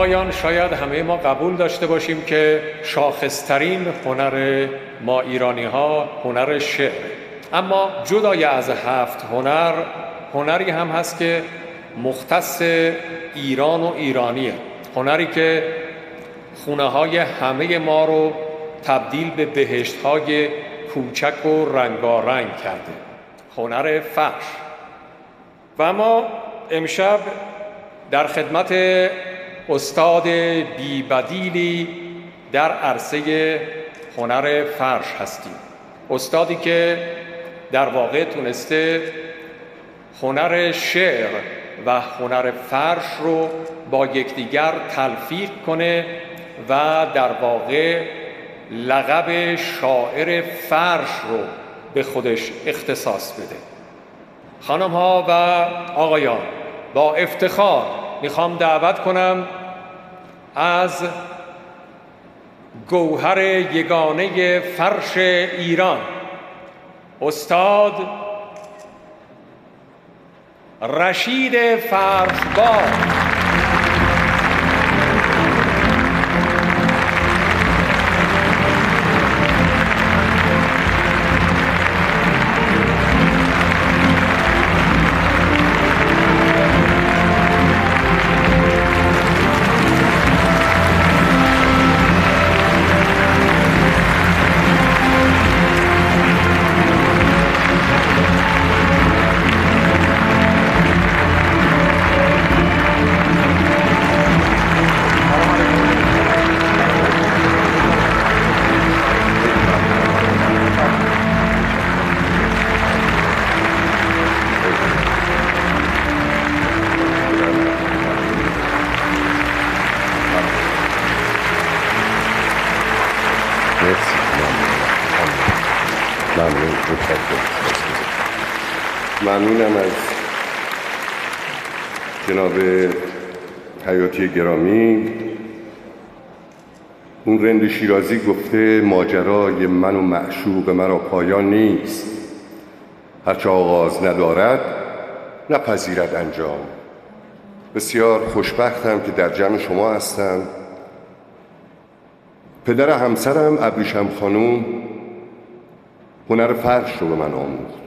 آقایان شاید همه ما قبول داشته باشیم که شاخصترین هنر ما ایرانی ها هنر شعر. اما جدای از هفت هنر هنری هم هست که مختص ایران و ایرانیه. هنری که خونه های همه ما رو تبدیل به بهشت های کوچک و رنگارنگ کرده. هنر فرش. و ما امشب در خدمت استاد بیبدیلی در عرصه هنر فرش هستیم. استادی که در واقع تونسته هنر شعر و هنر فرش رو با یکدیگر تلفیق کنه و در واقع لقب شاعر فرش رو به خودش اختصاص بده. خانم ها و آقایان با افتخار می‌خوام دعوت کنم از گوهر یگانه فرش ایران. استاد رشید فرشبار گرامی اون رند شیرازی گفته ماجرای من و معشوق مرا پایان نیست. هرچه آغاز ندارد نپذیرد انجام. بسیار خوشبختم که در جمع شما هستم. پدر همسرم ابریشم خانوم هنر فرش رو به من آموخت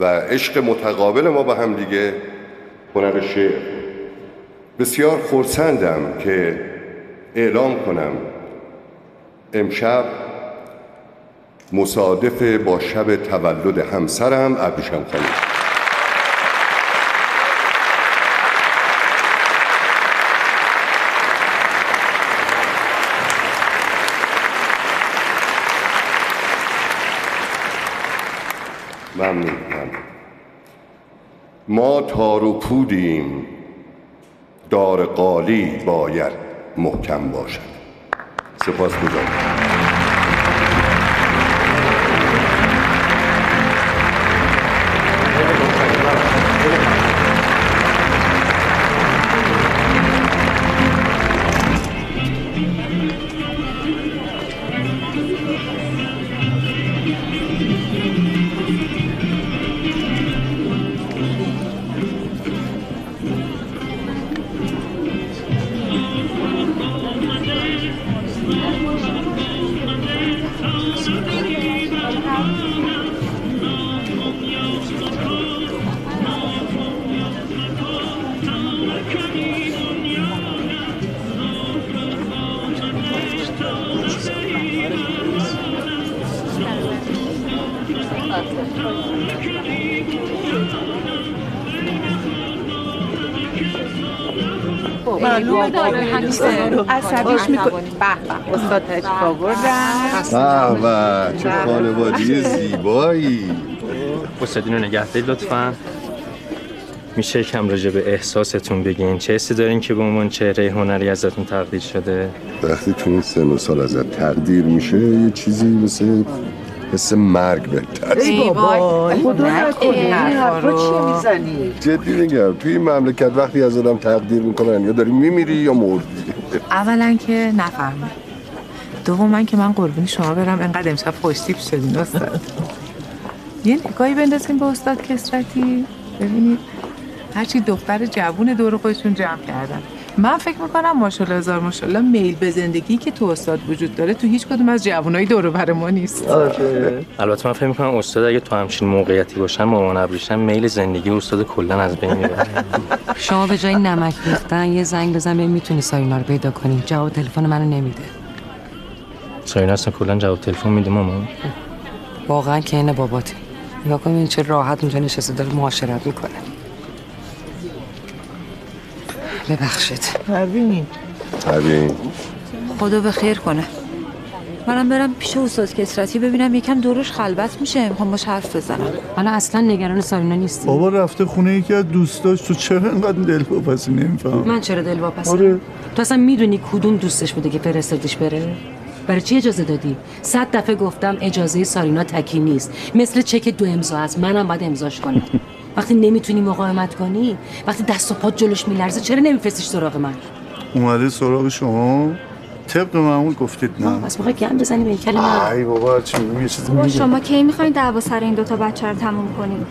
و عشق متقابل ما با هم دیگه هنر شعر. بسیار خورسندم که اعلام کنم امشب مصادف با شب تولد همسرم ابریشم خانم ممنون ما تار پودیم. دار قالی باید محکم باشد. سپاس عصبیش می‌کنه. به به. استاد تشریف آوردن به چه خانوادی زیبایی. استاد اینو نگه دارید لطفا. میشه کم راجع به احساستون بگین. چه حسی دارین که به عنوان چهره هنری ازتون تقدیر شده؟ وقتی تو این سن و سال ازت تقدیر میشه یه چیزی مثل حس مرگ بهتر. ای بابا خدا نکنه. رو چی می‌زنی؟ جدی میگم توی این مملکت وقتی از آدم تقدیر می‌کنن یا داری میمیری یا مردی. اولا که نفهمه دوما که من قربونی شما برم انقدر امشب خوشتیپ شدین استاد. یه نگاهی بندازیم به استاد کسرتی. ببینید هرچی دختر جوون دور خودشون جمع کردن. من فکر می‌کنم ماشاءالله هزار ماشاءالله میل به زندگی که تو استاد وجود داره تو هیچ کدوم از جوانای دور و بر ما نیست. آره. البته من فکر می‌کنم استاد اگه تو همچین موقعیتی باشن مامان ابریشم میل زندگی استاد کلا از بین می‌بره. شما به جای نمک ریختن یه زنگ بزن ببین می‌تونی سارینا رو پیدا کنی. جواب تلفن منو نمیده. سارینا اصلا کلا جواب تلفن میده مامان. واقعا که اینه باباتی یا کنین چه راحت اونجا نشسته داره معاشرت می‌کنه. ببخشید. پروین. خدا به خیر کنه. منم برم پیش استاد کسرتی ببینم یکم دورش خلوت میشه. می‌خوام باش حرف بزنم. حالا اصلا نگران سارینا نیستی. بابا رفته خونه یکی از دوستاش. تو چرا اینقدر دل واپسی نمیفهم من چرا دل واپسم آره. تو اصلا می‌دونی کدوم دوستش بوده که فرستادیش بره؟ برای چی اجازه دادی؟ صد دفعه گفتم اجازه سارینا تکی نیست. مثل چک دو امضا است منم باید امضاش کنم. وقتی نمی‌تونی مقاومت کنی وقتی دست و پات جلوش میلرزه چرا نمیفرستیش سراغ من؟ اومده سراغ شما؟ طبق معمول گفتید نه. بس می‌خوای گم بزنی به این کلمه؟ ای بابا چی میگی؟ چیزی شما کی می‌خواین دعوا سر این دوتا بچه رو تموم کنیم؟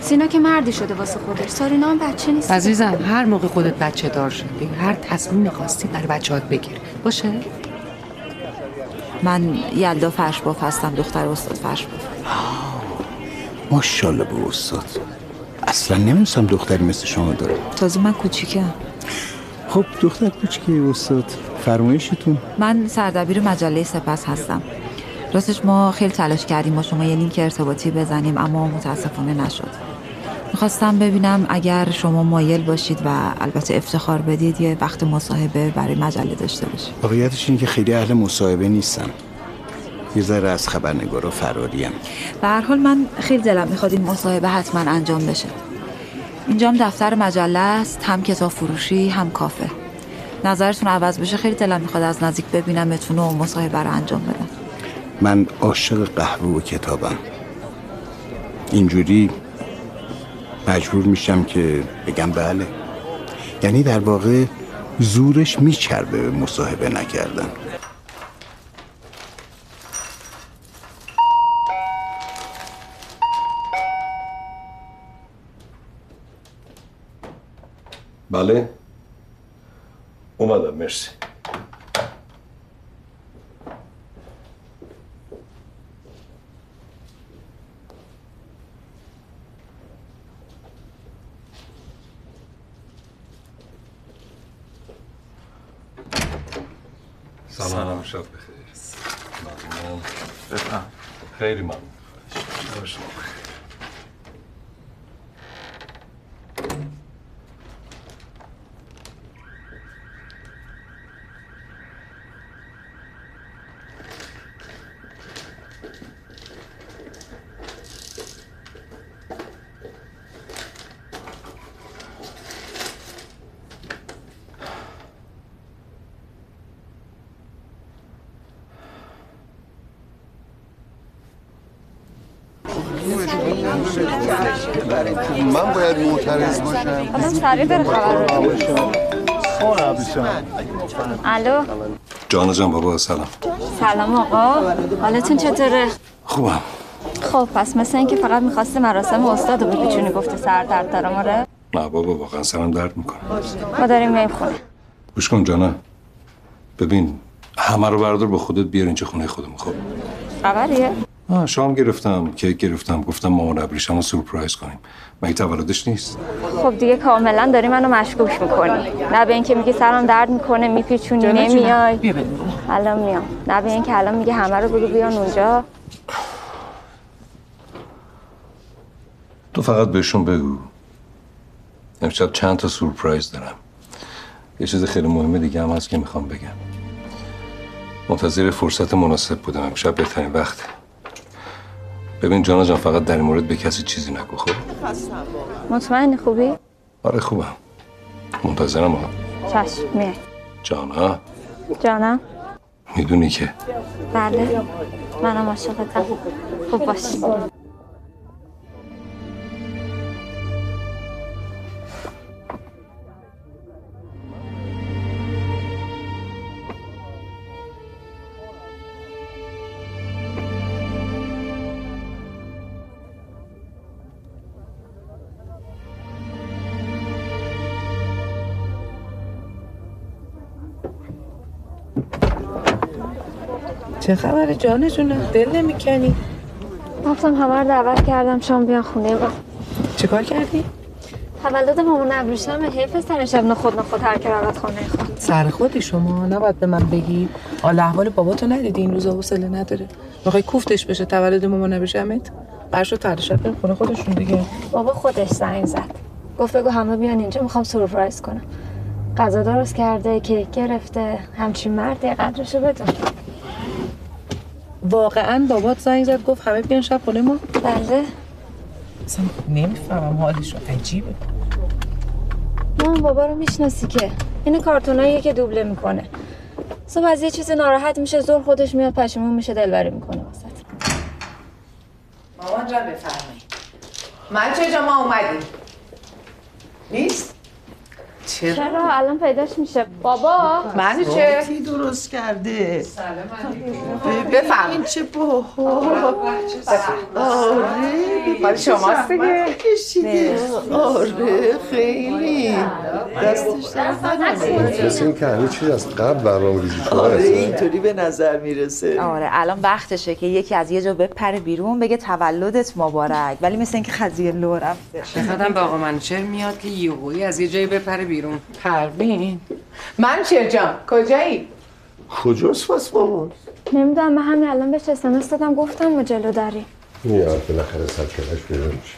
سینا که مردی شده واسه خودش. سارینا هم بچه نیست. عزیزم هر موقع خودت بچه دار شدی هر تصمیم خواستی برای بچه‌هات بگیر. باشه؟ من یلدا فرش باف هستم دختر استاد فرش باف ماشاءالله به استاد. اصلا نمی‌دونستم دختری مثل شما داره. تازه من کوچیکم خب دختر کوچیکه استاد. فرمایشتون؟ من سردبیر مجله سپس هستم. راستش ما خیلی تلاش کردیم با شما یه لینک ارتباطی بزنیم اما متاسفانه نشد. می‌خواستم ببینم اگر شما مایل باشید و البته افتخار بدید یه وقت مصاحبه برای مجله داشته باشید. واقعیتش اینه که خیلی اهل مصاحبه نیستم یه ذره از خبرنگارا فراریم. به هر حال من خیلی دلم می‌خواد این مصاحبه حتما انجام بشه. اینجام دفتر مجله است هم کتاب فروشی هم کافه. نظرتون عوض بشه خیلی دلم می‌خواد از نزدیک ببینمتون و مصاحبه رو انجام بدم. من عاشق قهوه و کتابم. اینجوری مجبور میشم که بگم بله. یعنی در واقع زورش میچربه به مصاحبه نکردن. بله اومدم مرسی سلام شب بخیر ممنون بفهم خیلی ممنون الو. جانا جان بابا سلام. سلام آقا. حالتون چطوره؟ خوبم. خب پس مثل اینکه فقط می‌خواسته مراسم استاد رو بپیچونی گفته سر در دارم آره نه بابا واقعا سرم درد می‌کنه. ما داریم میایم خونه. گوش کن جانا. ببین همه رو بردار با خودت بیار اینجا خونه خودمون خب؟ خبریه. آه شام گرفتم کیک گرفتم گفتم مامان ابریشم رو سورپرایز کنیم. مگه تولدش نیست؟ خب دیگه کاملا داری منو مشکوک می‌کنی. نه به اینکه میگی سرم درد می‌کنه میپیچونی نمیای. الان میام. نه به اینکه الان میگه همه رو بگو بیان اونجا. تو فقط بهشون بگو. امشب چند تا سورپرایز دارم. یه چیز خیلی مهمه دیگه هم هست که می‌خوام بگم. منتظر فرصت مناسب بودم. امشب بهترین وقته ببین جانا جان فقط در این مورد به کسی چیزی نگو خب؟ مطمئنی؟ خوبی؟ آره خوبم. منتظرم ها چشم میای جانا؟ جانم می‌دونی که؟ بله. منم عاشقتم. خوب باش چه خبر جان جونه دل نمی‌کنی. رفتم همه رو دعوت کردم شام بیان خونه با چیکار کردی؟ تولد مامان ابریشم حیف سر شب نخود نخود هر که رود خونه خود. سر خودی شما نباید به من بگی. حال احوال باباتو ندیدی این روزا حوصله نداره. می‌خوای کوفتش بشه تولد مامان ابریشمت؟ برشو ترشب بریم خونه خودشون دیگه. بابا خودش زنگ زد. گفت بگو همه بیان اینجا می‌خوام سورپرایز کنم. غذا درست کرده کیک گرفته همچین مردی قدرشو بدون. واقعا بابات زنگ زد گفت همه بیان شب خونه ما. بله. اصلا نمی‌فهمم حالشو عجیبه. مامان بابا رو می‌شناسی که. این کارتوناییه که دوبله می‌کنه. صبح از یه چیزی ناراحت میشه زور خودش میاد پشیمون میشه دلبری می‌کنه واسه. مامان جان بفرمایید. من چه جا ما اومدیم؟ نیست؟ چرا؟ چرا؟ الان پیداش میشه. بابا. من چه؟ درست کرده. بفرمایید این چه باحال آره. مال شماست دیگه. کشیده. آره خیلی. دستش درد نکنه. مثل این که همه چیز از قبل برنامه ریزی شده. آره. اینطوری به نظر می‌رسه. آره الان وقتشه که یکی از یه جا بپره بیرون بگه تولدت مبارک. ولی مثل اینکه خزیه لو رفته. چقدرم به آقا منوچهر میاد که یهویی از یه جایی بپره بیرون. پروین. من چه جان کجایی؟ کجاست پس مامان نمی‌دونم من همین الان بهش اسمس دادم گفتم ما جلو داری میاد بالاخره سرکلش بیرون میشه.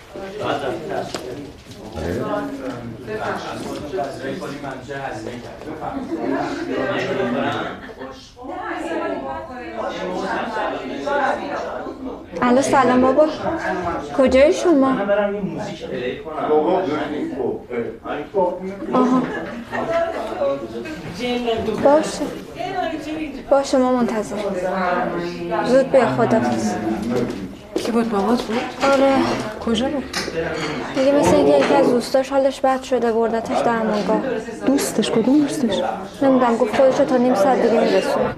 الو سلام بابا. کجای شما؟ آها. باشه. باشه ما منتظر. زود بیا خدافز کی بود؟ بابات بود؟ آره. کجا بود؟ دیگه مثل اینکه یکی از دوستاش حالش بد شده بردتش درمانگاه دوستش؟ کدوم دوستش؟ نمی‌دونم گفت خودشو تا نیم ساعت دیگه میرسونه.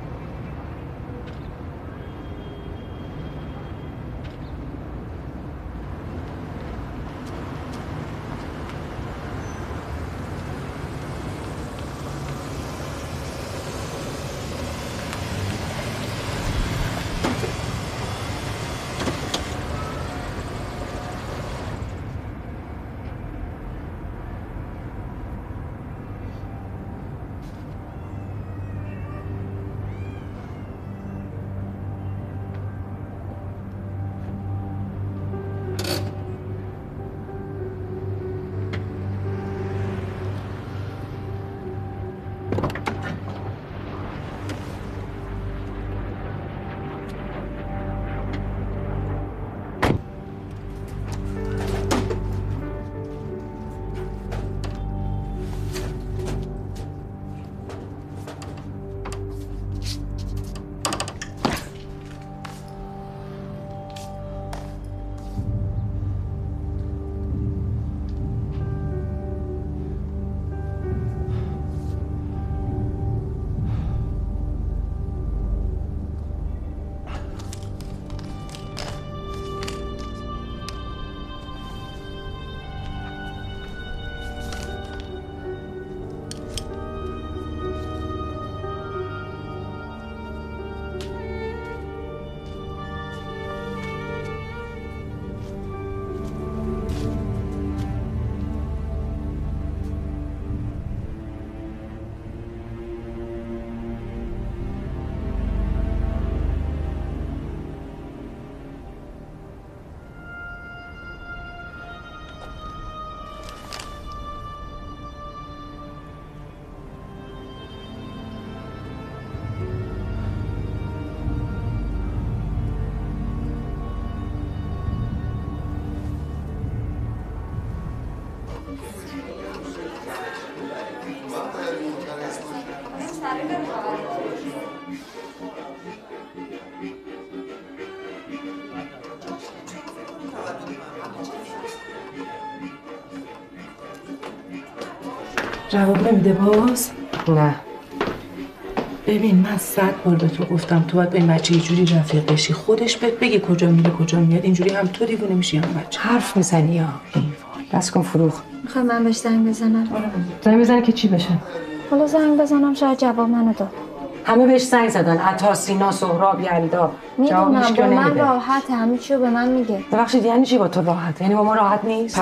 جواب نمیده باز؟ نه. ببین من صد بار به تو گفتم تو باید به این بچه یه جوری رفیق بشی. خودش بهت بگه کجا میره کجا میاد. اینجوری هم تو دیوونه میشی هم بچه حرف می‌زنی یا؟ دست کن فروخ می‌خوای من بهش زنگ بزنم. زنگ بزنی که چی بشه؟ حالا زنگ بزنم شاید جواب منو داد. همه بهش سنگ زدن. عطا سینا سهراب یلدا. می‌دونم با من نمیده. راحت همه چیو به من میگه. ببخشید یعنی چی با تو راحت یعنی با ما راحت نیست؟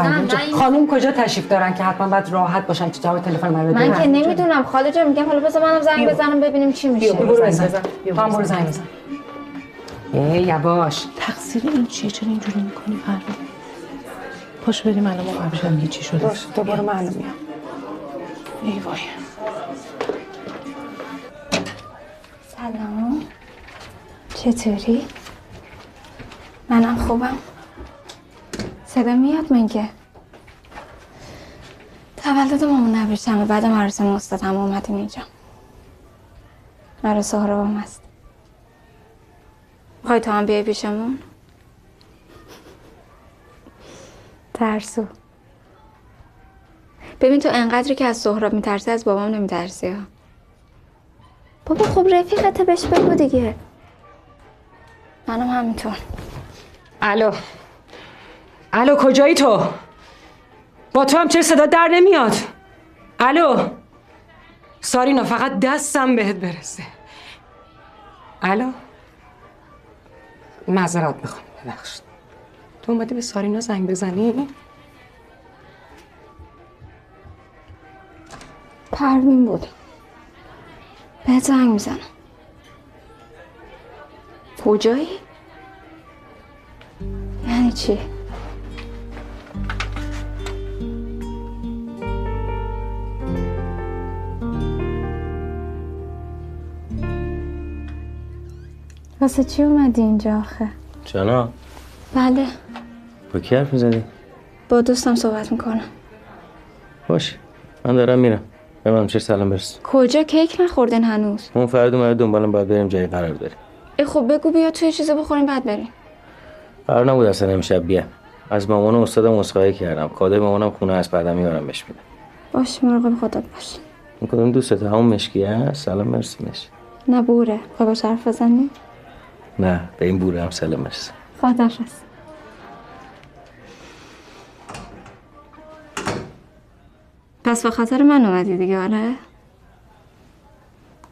خانم کجا تشریف دارن که حتما باید راحت باشن؟ که جواب تلفن من بده من که نمی‌دونم. خاله جان میگم حالا بذار منم زنگ بزنم ببینیم چی میشه. برو بزن. تو هم برو زنگ بزن. ای یواش. تقصیر این چیه؟ چرا اینجوری می‌کنی؟ پروین پاشو بریم الان ما قبلش هم چی شده. تو برو میام ای وای. سلام. چطوری؟ منم خوبم. صدا میاد مگه؟ تولد مامون نبریشمه بعد مراسم استاد هم اومدیم اینجا. آره سهرابم هست می‌خوای تو هم بیای پیشمون؟ ترسو. ببین تو انقدری که از سهراب میترسی از بابام نمیترسی ها. بابا خب رفیقته بهش بگو دیگه. منم همینطور. الو. الو کجایی تو؟ با تو هم چه صدا در نمیاد. الو. سارینا فقط دستم بهت برسه. الو. معذرت می‌خوام ببخشید. تو اومدی به سارینا زنگ بزنی؟ پروین بود. به زنگ می‌زنم کجایی؟ یعنی چی؟ واسه چی اومدی اینجا آخه؟ جانا بله با کی حرف می‌زدی؟ با دوستم صحبت می‌کنم باش من دارم میرم به چه سلام برس. کجا کیک نخوردین هنوز؟ اون فرد اومده دنبالم باید بریم جایی قرار داریم. ای خب بگو بیا توی چیزی بخوریم بعد بریم. قرار نبود اصلا امشب بیام. از مامان و استادم عذرخواهی کردم. کادوی مامانم خونه از بعدم میارم بهش میدم. باش مراقب خودت باش. این کدوم دوستت؟ همون مشکی هست سلام مرسی مشکی نه بوره. خب حرف بزنیم نه به این بوره هم سلام مرسی خدافز پس به خاطر من اومدی دیگه آره؟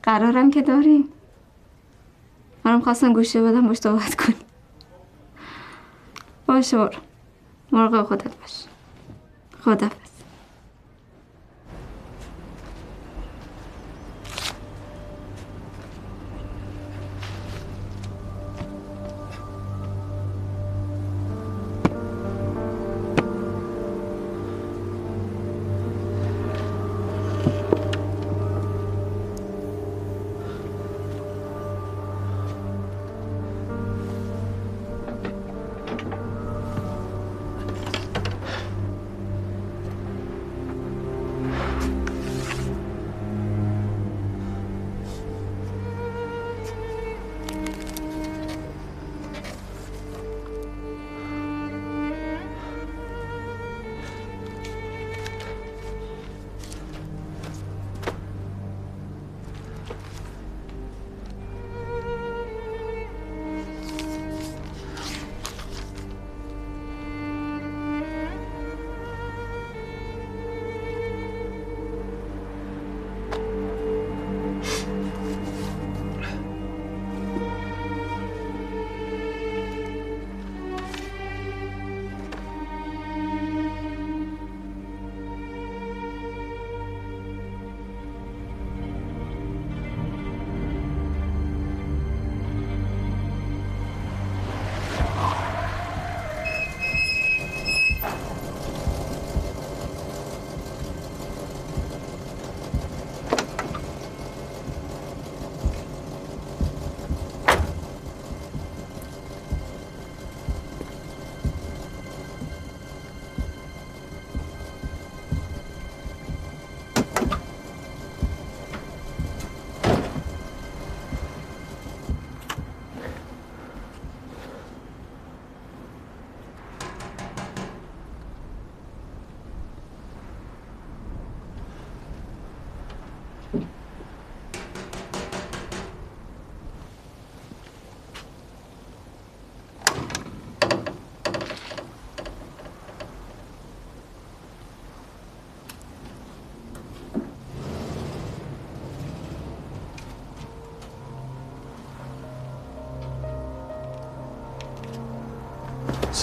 قرارم که داریم منم خواستم گوشه بدم باش صحبت کنی. باشه برو. مراقب خودت باش. خدافز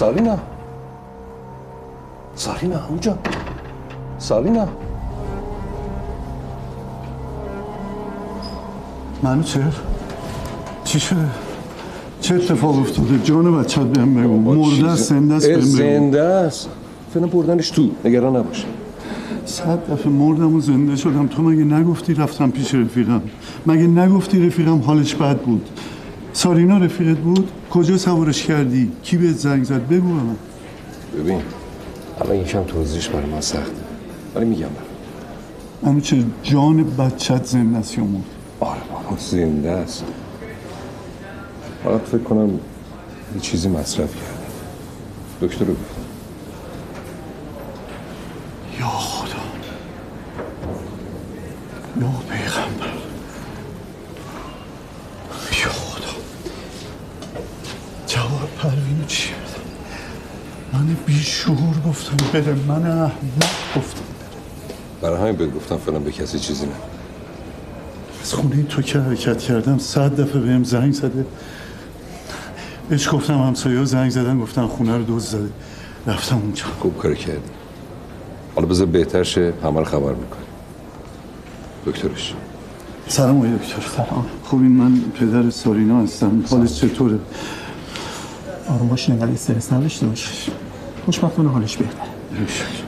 سارینا سارینا اونجا سارینا منوچهر چی شده؟ چه اتفاق افتاده؟ جان بچت بهم بگو. مرده است زنده است بهم بگو. زنده است. فعلا بردنش تو نگران نباش. صد دفعه مردم و زنده شدم. تو مگه نگفتی رفتم پیش رفیقم؟ مگه نگفتی رفیقم حالش بد بود؟ سارینا رفیقت بود؟ کجا سوارش کردی؟ کی بهت زنگ زد؟ بگو به من. ببین الان یکم توضیحش برای من سخته ولی میگم. منو چه جان بچت زنده است یا مرد؟ آره بابا زنده است. فقط فکر کنم یه چیزی مصرف کرده. دکتر رو گفتم من احمق گفتم. برای همین بهت گفتم فعلا به کسی چیزی نه. از خونه تو که حرکت کردم صد دفعه بهم زنگ زده. بهش گفتم همسایه زنگ زدن گفتن خونه رو دوز زده. رفتم اونجا. خوب کار کردی. حالا بذار بهتر شه همه رو خبر می‌کنی. دکترش. سلام آقای دکتر سلام. خوبین من پدر سارینا هستم. حالش چطوره؟ آروم باش انقدر استرس نداشته باش. خوشبختانه حالش بهتره.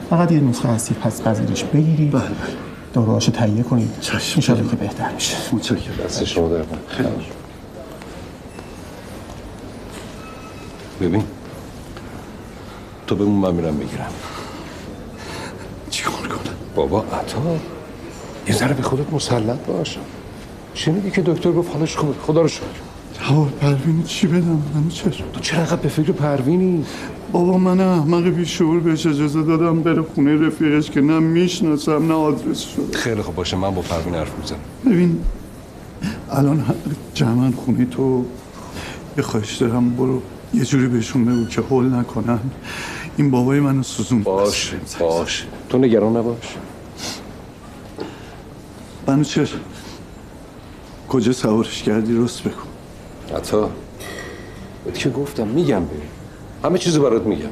فقط یه نسخه هستی پس پذیرش بگیرید. بله داروهاشو تهیه کنید. انشالله که بهتر میشه. متشکرم. دست شما در خیلی ببین تو بمون من میرم بگیرم. چیکار کنم؟ بابا عطا یه ذره به خودت مسلط باش. شنیدی که دکتر گفت حالش خوبه؟ خدا رو شکر. جواب پروین چی بدم؟ منو چرا؟ تو چرا انقدر به فکر پروینی؟ بابا من احمق بیشعور بهش اجازه دادم بره خونه رفیقش که نه می‌شناسم نه آدرس شده. خیلی خوب باشه من با پروین حرف می‌زنم. ببین الان جمعا خونه تو یه خواهش دارم برو یه جوری بهشون بگو که حل نکنن. این بابای منو سوزون باش باش تو نگران نباش. منو چرا کجا سوارش کردی؟ راست بگو. عطا. بهت که گفتم میگم ببین همه چیزو برات میگم.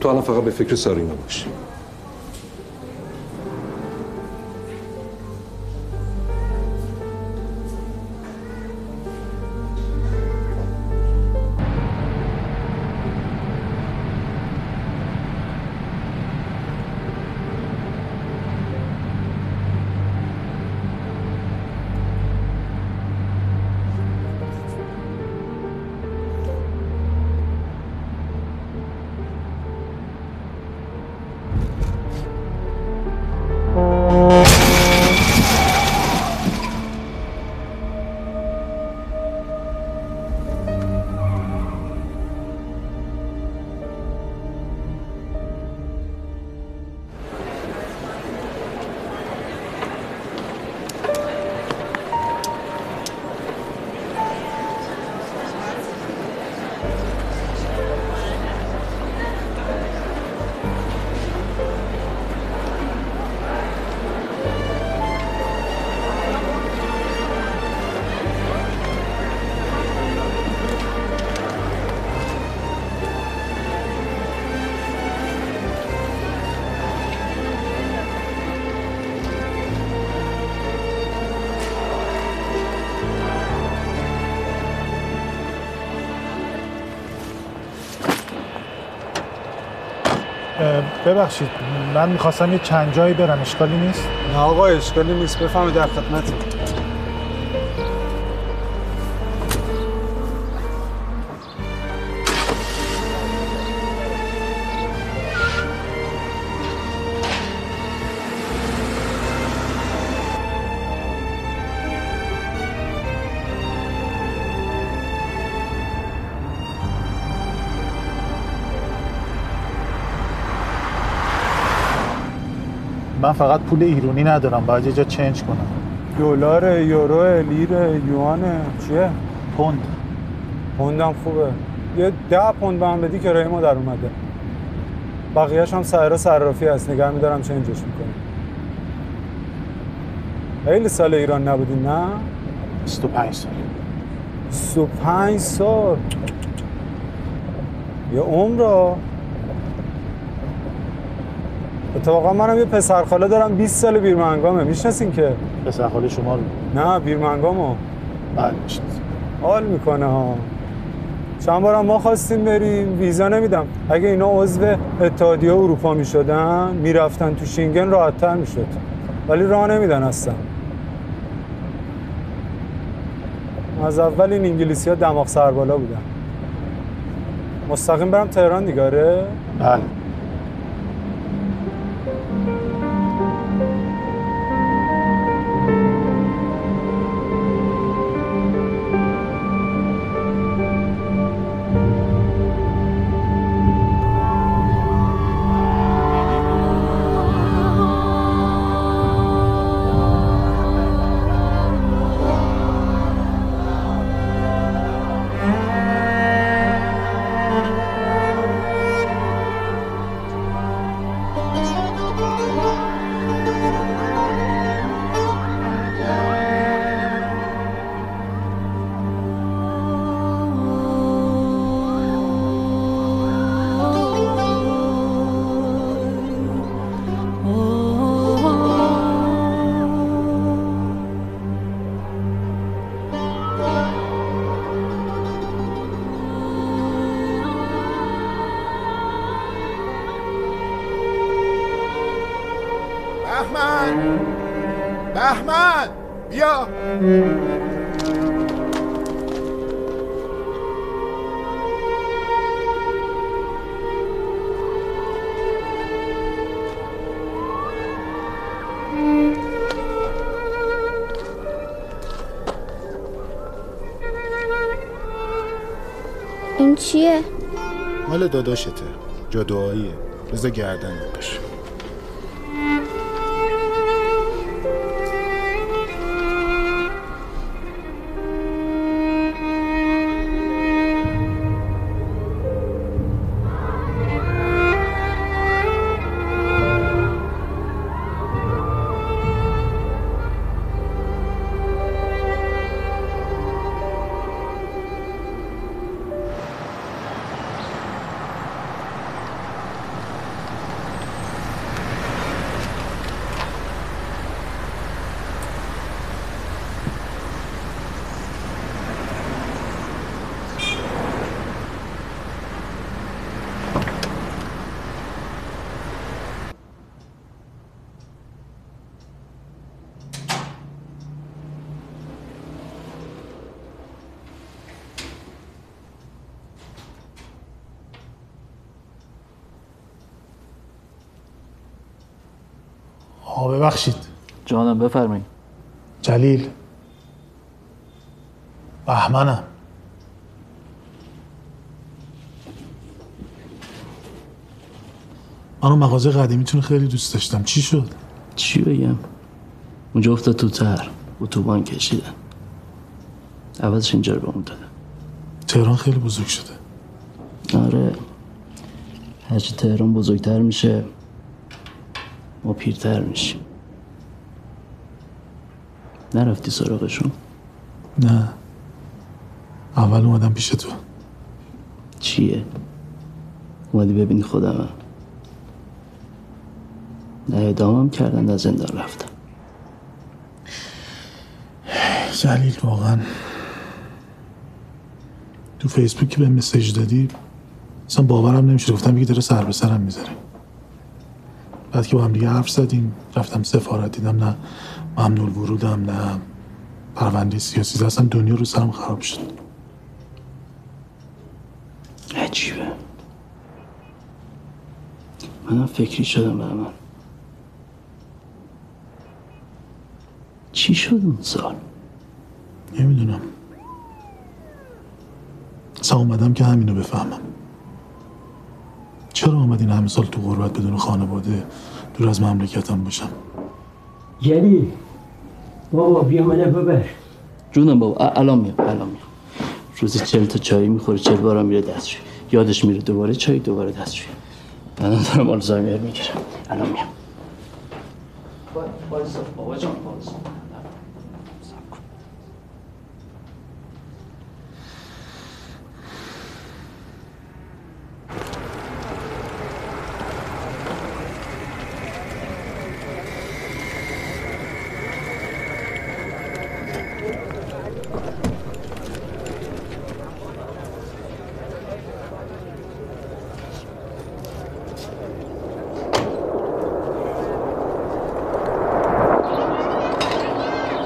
تو الان فقط به فکر سارینا باش. ببخشید من می‌خواستم یه چند جایی برم اشکالی نیست؟ نه آقا اشکالی نیست. بفهمید در خدمتیم من فقط پول ایرونی ندارم باید یه جا چنج کنم. دلار یورو لیر یوانه چیه؟ پوند. پوندم خوبه. یه ده پوند به من بدی که رای ما در اومده. بقیهش هم سعرا صرافی هست. نگه میدارم چنجش می‌کنم. خیلی سال ایران نبودی نه؟ 25 سال. 25 سال. یه عمر اتفاقا منم یه پسر خاله دارم 20 سال بیرمنگامه. می‌شناسین که؟ پسر خاله شما رو. نه بیرمنگامو. بله حال می‌کنه ها. چند بارم ما خواستیم بریم ویزا نمیدم. اگه اینا عضو اتحادیه اروپا می‌شدن می‌رفتن تو شینگن راحتتر می‌شد. ولی راه نمیدن هستن از اول این انگلیسی ها دماغ سربالا بودن. مستقیم برم تهران دیگه آره؟ بله. مال داداشته. جادوهاییه بذار گردنت باشه جانم بفرمایید. جلیل. بهمنم. من اون مغازه قدیمیتون خیلی دوست داشتم. چی شد؟ چی بگم؟ اونجا افتاد تو تر اتوبان کشیدن. عوضش اینجا رو به اون دادن. تهران خیلی بزرگ شده. آره. هرچی تهران بزرگتر میشه ما پیرتر میشیم. نرفتی سراغشون؟ نه. اول اومدم پیش تو. چیه؟ اومدی ببینی خودمم نه اعدامم کردن از زندان رفتم جلیل واقعا. تو فیسبوک که به مسیج دادی اصلا باورم نمیشه گفتم یکی داره سر به سرم می‌ذاره. بعد که با هم دیگه حرف زدیم رفتم سفارت دیدم نه. ممنوع ورودم. نه پرونده سیاسی اصلا دنیا رو سرم خراب شد. عجیبه. منم فکری شدم به من. چی شد اون سال؟ نمی‌دونم. اصلا اومدم که همینو بفهمم. چرا اومدین همه سال تو غربت بدون خانواده دور از مملکتم باشم؟ جلی بابا بیا منو ببر. جونم بابا الان میام الان میام. روزی چل تا چایی می‌خوره چل بارم میره دستشوی یادش میره دوباره چای دوباره دستشوی الان دارم آلزایمر می‌گیرم. الان میام. بابا جان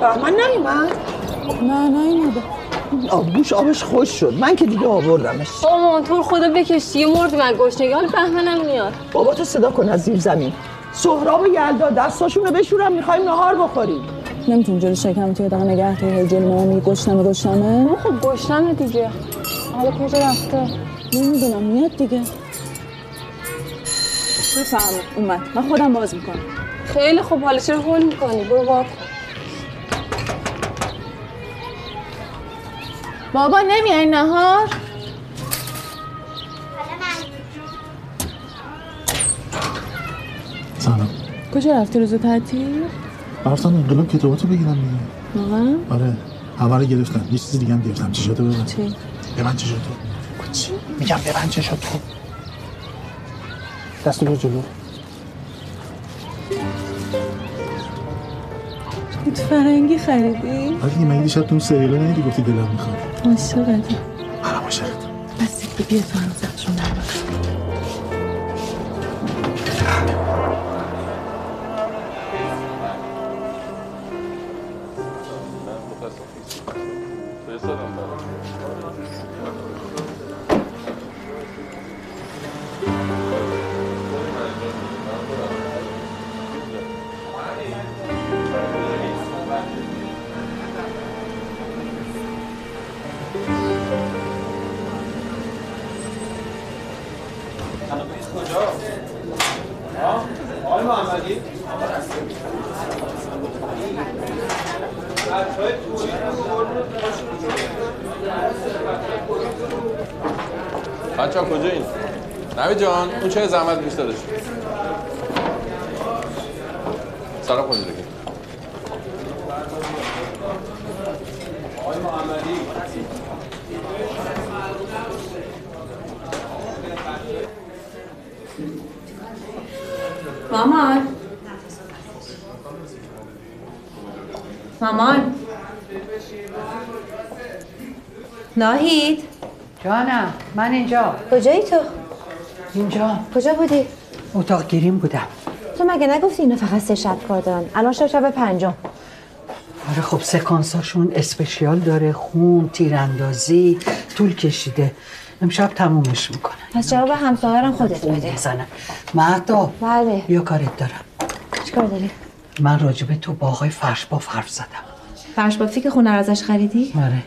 بهمن نیومد نه نیومده آبگوش آبش خوش شد. من که دیگه آوردمش. مامان تو رو خدا بکش دیگه مرد من گشنگی حالا بهمنم میاد. بابا تو صدا کن از زیر زمین. سهراب و یلدا دستاشون رو بشورم می‌خوایم نهار بخوریم. نمی‌تونی جلو شکم توی دقیقه نگه توی هی جلو ماما میگی گشنمه؟ گشنمه خب گشنمه دیگه. حالا کجا رفته؟ نمی‌دونم. میاد دیگه. بفهم اومد. من خودم باز می‌کنم. خیلی خوب. حالا چرا هول می‌کنی؟ برو باب بابا نمیای نهار؟ سلام. کجا رفتی روز تعطیل؟ رفتم انقلاب کتاباتو بگیرم دیگه. واقعا؟ آره. همه رو گرفتم. یه چیز دیگه هم گرفتم. چی شده ببن چی؟ ببن چی شده؟ چی؟ میگم ببن چی شد تو دست رو جلو. توت فرنگی خریدی؟ آره دیگه مگه دیشب تو اون سریالا ندیدی گفتی دلم می‌خواد. عاشقتم منم عاشقتم بس دیگه بیا تو هم چه زحمت میشه دادش سلام کنید دیگه مامان. مامان. ناهید. جانم من اینجا. کجایی تو؟ اینجا؟ کجا بودی؟ اتاق گیریم بودم. تو مگه نگفتی اینا فقط سه شب کار دارن؟ الان شب شب پنجم. آره خب سکانساشون اسپشیال داره خون تیراندازی طول کشیده. امشب تمومش می‌کنن. پس جواب همسایه‌رم خودت بده. بزنم. مهدا بله. بیا کارت دارم. چیکار داری؟ من راجبه تو با آقای فرش با حرف زدم. فرش بافی که خونه ازش خریدی؟ آره.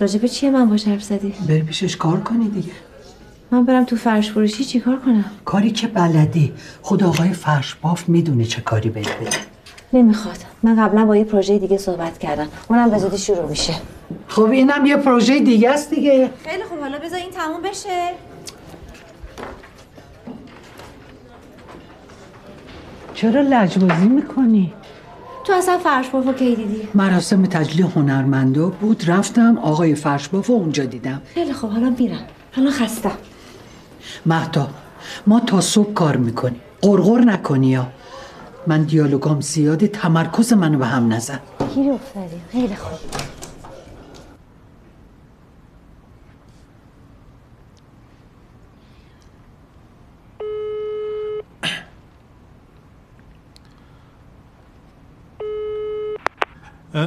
راجبه چیه من باش حرف زدی؟ بری پیشش کار کنی دیگه. من برم تو فرش فروشی چیکار کنم؟ کاری که بلدی خود آقای فرش باف می‌دونه چه کاری بهت بده. نمی‌خواد. من قبلا با یه پروژه دیگه صحبت کردم. اونم به زودی شروع میشه. خب اینم یه پروژه دیگه است دیگه. خیلی خوب. حالا بذار این تموم بشه. چرا لجبازی می‌کنی؟ تو اصلا فرش بافو کی دیدی؟ مراسم تجلیل هنرمندا بود. رفتم آقای فرشباف اونجا دیدم. خیلی خوب. حالا میرم. حالا خستم. مهدا ما تا صبح کار می‌کنیم. قرقر نکنی یا. من دیالوگام زیاده تمرکز منو به هم نزن. گیر افتادیم خیلی خوب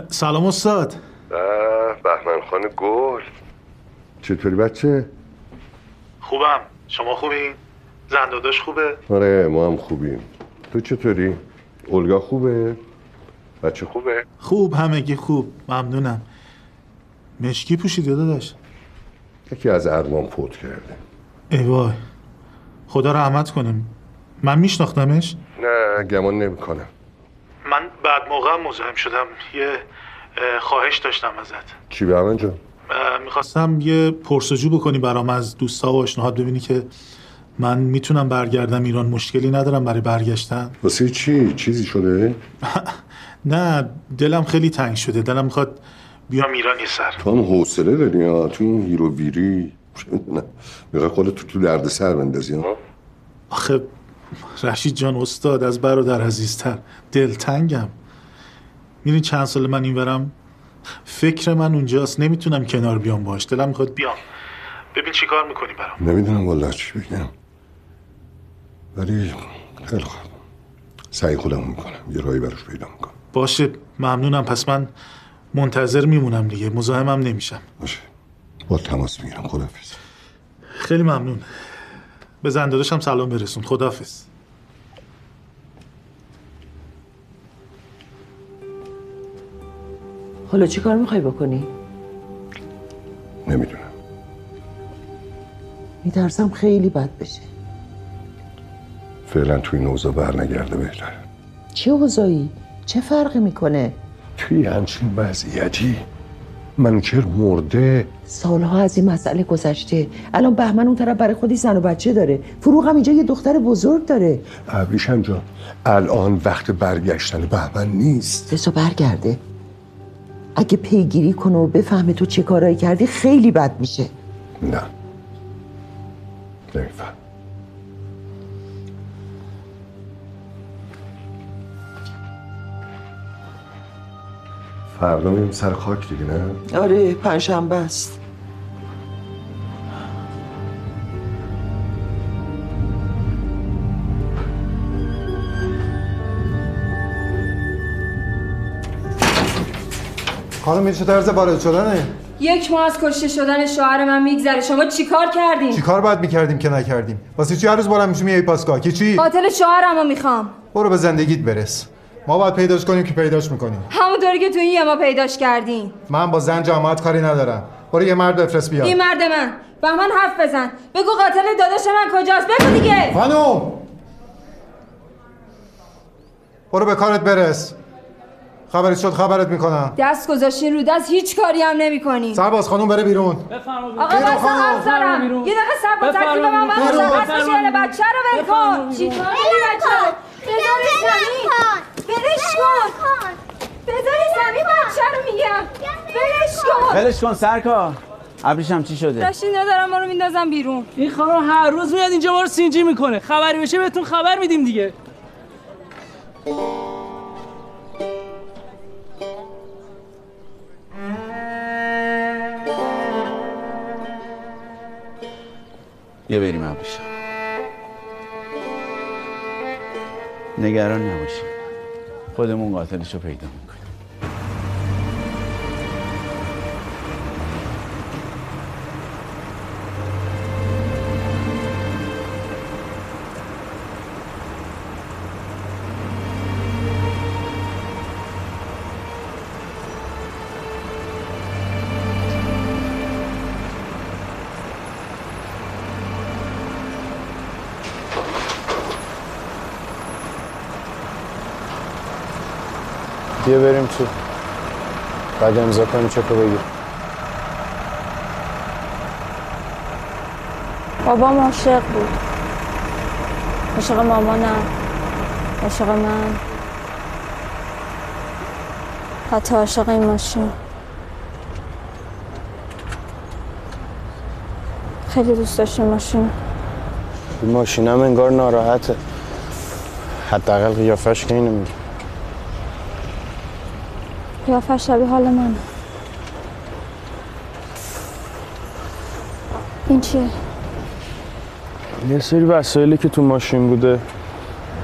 سلام استاد. بهمن خان گل. چطوری بچه؟ خوبم. شما خوبین؟ زنداداش خوبه؟ آره ما هم خوبیم تو چطوری؟ اولگا خوبه؟ بچه خوبه؟ خوب همگی خوب ممنونم مشکی پوشیده داداش یکی از اقوام فوت کرده ای وای خدا رحمت کنیم من میشناختمش نه گمان نمی کنم من بعد موقع مزاحم شدم یه اه، خواهش داشتم ازت چی بهمن جان؟ می‌خواستم یه پرسجو بکنی برام از دوستا و آشناهات. ببینی که من می‌تونم برگردم ایران. مشکلی ندارم برای برگشتن. واسه چی؟ چیزی شده؟ نه دلم خیلی تنگ شده. دلم می‌خواد بیام ایران یه سر. تو هم حوصله داری ها تو این هیرو ویری نه. می‌خوای خودت تو تو درد سر بندازی ها آخه رشید جان استاد از برادر عزیزتر. دلتنگم. میرین چند سال من اینورم فکر من اونجاست. نمی‌تونم کنار بیام باش دلم می‌خواد بیام. ببین چیکار می‌کنی برام. نمی‌دونم والا چی بگم. ولی خیلی خوب. سعی خودم می‌کنم. یه راهی براش پیدا می‌کنم. باشه. ممنونم. پس من منتظر میمونم دیگه. مزاحمم نمیشم. باشه. با تماس می‌گیرم. خدافظ خیلی ممنون. به زنداداشم سلام برسون. خدافظ حالا چی کار می‌خوای بکنی؟ نمی‌دونم. میترسم خیلی بد بشه. فعلا توی این اوضاع برنگرده بهتره. چه اوضاعی؟ چه فرقی می‌کنه؟ توی همچین وضعیتی منوچر مرده؟ سالها از این مسئله گذشته. الان بهمن اون طرف برای خودی زن و بچه داره. فروغ هم اینجا یه دختر بزرگ داره. ابریشم جان الان وقت برگشتن بهمن نیست. بسا برگرده. اگه پیگیری کنه و بفهمه تو چه کارایی کردی خیلی بد میشه. نه. نمیفهم. فردا میریم سر خاک دیگه نه؟ آره پنجشنبه است. خانم این چه طرز وارد شدنه؟ یک ماه از کشته شدن شوهر من میگذره. شما چیکار کردین؟ چی کار باید می‌کردیم که نکردیم؟ واسه چی هر روز بارم میشیم یه پاسگاه که چی؟ قاتل شوهرمو می‌خوام. برو به زندگیت برس. ما باید پیداش کنیم که پیداش می‌کنیم. همونطوری که تو این یه ما پیداش کردین. من با زن جامعت کاری ندارم. برو یه مرد بفرست بیاد. این مرد من. به من حرف بزن. بگو قاتل داداش من کجاست؟ بگو دیگه. خانم! برو به کارت برس. خبرت شد خبرت می‌کنم. دست گذاشتین رو دست هیچ کاری هم نمی‌کنین. سرباز خانم بره بیرون. آقا واسه افسرم یه دقیقه صبر کن تکلیف من مشخص بشه بچه رو ول کن. چی کار بچه؟ بذاری زمین. بلش کن. بذاری زمین بچه رو میگم. بلش کن. ولش کن سرکار ابریشم چی شده؟ داشتین ندارم ما رو میندازم بیرون. این خانم هر روز میاد اینجا ما رو سینجی می‌کنه. خبری بشه بهتون خبر میدیم دیگه. بیا بریم ابریشم نگران نباشیم خودمون قاتلش رو پیدا بیا بریم تو. بعد امضا کنیم چکو بگیر. بابام عاشق بود. عاشق مامانم. عاشق من. حتی عاشق این ماشین. خیلی دوست داشت این ماشین. این ماشینم انگار ناراحته. حداقل قیافش که اینو میگه. قیافش شبیه حال من. این چیه؟ یه سری وسایلی که تو ماشین بوده.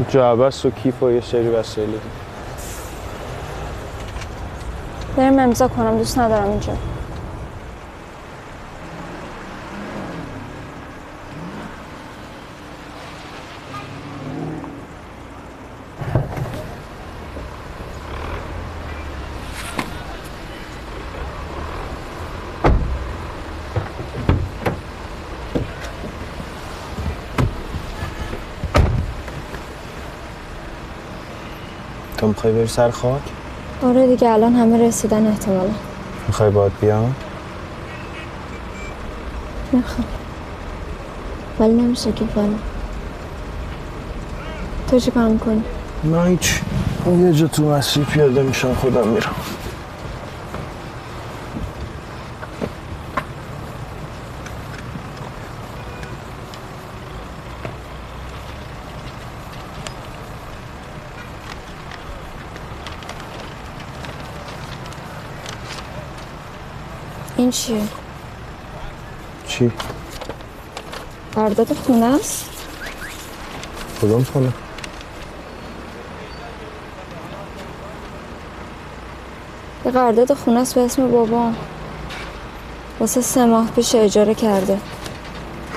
جعبست و کیف و یه سری وسایلی. بریم امضا کنم دوست ندارم اینجا. تو می‌خوای بری سر خاک؟ آره دیگه الان همه رسیدن احتمالا می‌خوای باید بیام؟ نخوام ولی نمیشه که کنم تو چی کار می‌کنی؟ من هیچ یه جا تو مسیر پیاده میشم خودم میرم چیه؟ چی؟ قرارداد خونه است؟ کدوم خونه؟ یه قرارداد خونه است به اسم بابام واسه سه ماه پیش اجاره کرده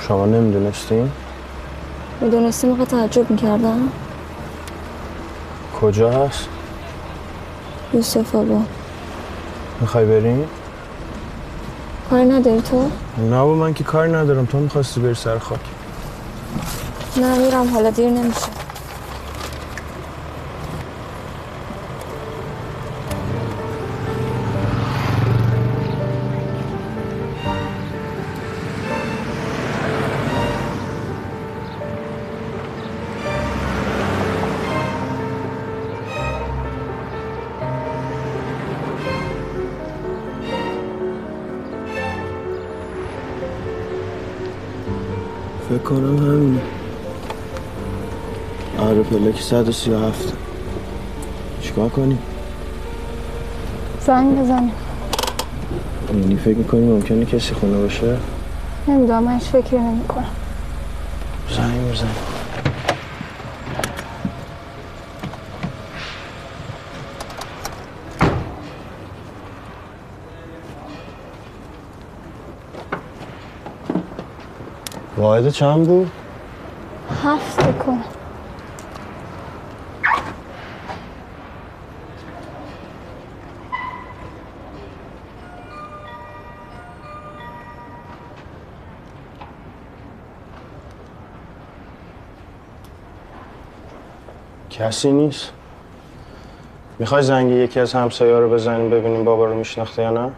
شما نمی‌دونستین؟ می‌دونستی موقع تعجب می‌کردم کجا هست؟ یوسف آبا می‌خوای بریم؟ نداری تو؟ نه با من که کاری ندارم. تو می‌خواستی بری سر خاک. نه میرم. حالا دیر نمیشه. فکر کنم همینه. آره پلک 137 چیکار کنیم؟ زنگ بزنیم یعنی فکر می‌کنی ممکنه کسی خونه باشه؟ نمی‌دونم من هیچ فکری نمی‌کنم. زنگ بزن. واحد چند بود؟ هفت کنم کسی نیست می‌خوای زنگ یکی از همسایه رو بزنیم ببینیم بابا رو میشناخته یا نه؟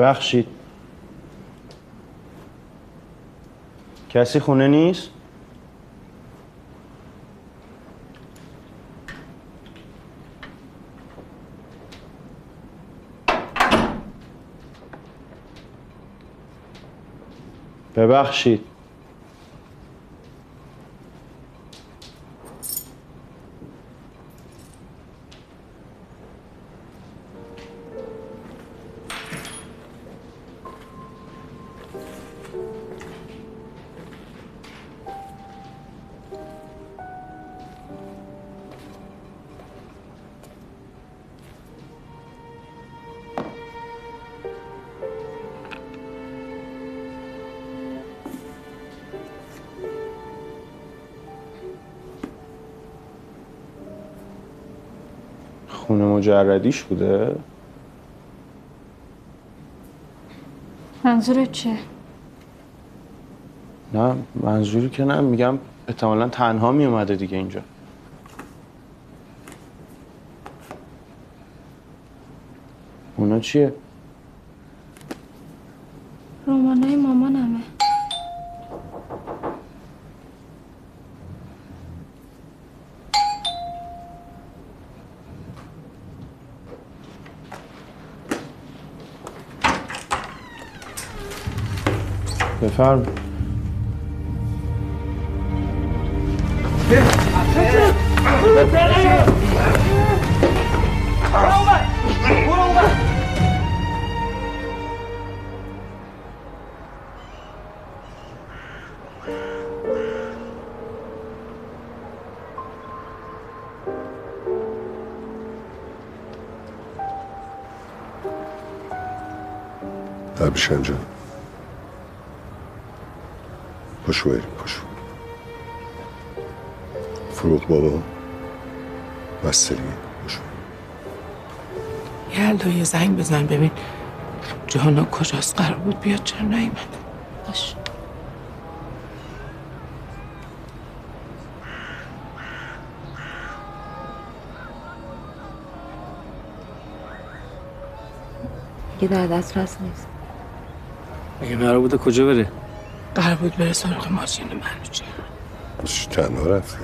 ببخشید کسی خونه نیست؟ ببخشید خونه مجردیش بوده؟ منظورت چیه؟ نه منظوری که نه میگم احتمالا تنها می اومده دیگه اینجا اونا چیه؟ رمانای مامانمه بفرم ابریشم جان پاشو بریم پاشو فروغ بابا. بسته پاشو یه هل یه زنگ بزن ببین جهانا کجاست؟ قرار بود بیاد چرا من باش. دیگه در دست راست نیست. اگه قرار بوده کجا بره؟ قرار بود بره سراغ ماشین منوچه تنها رفته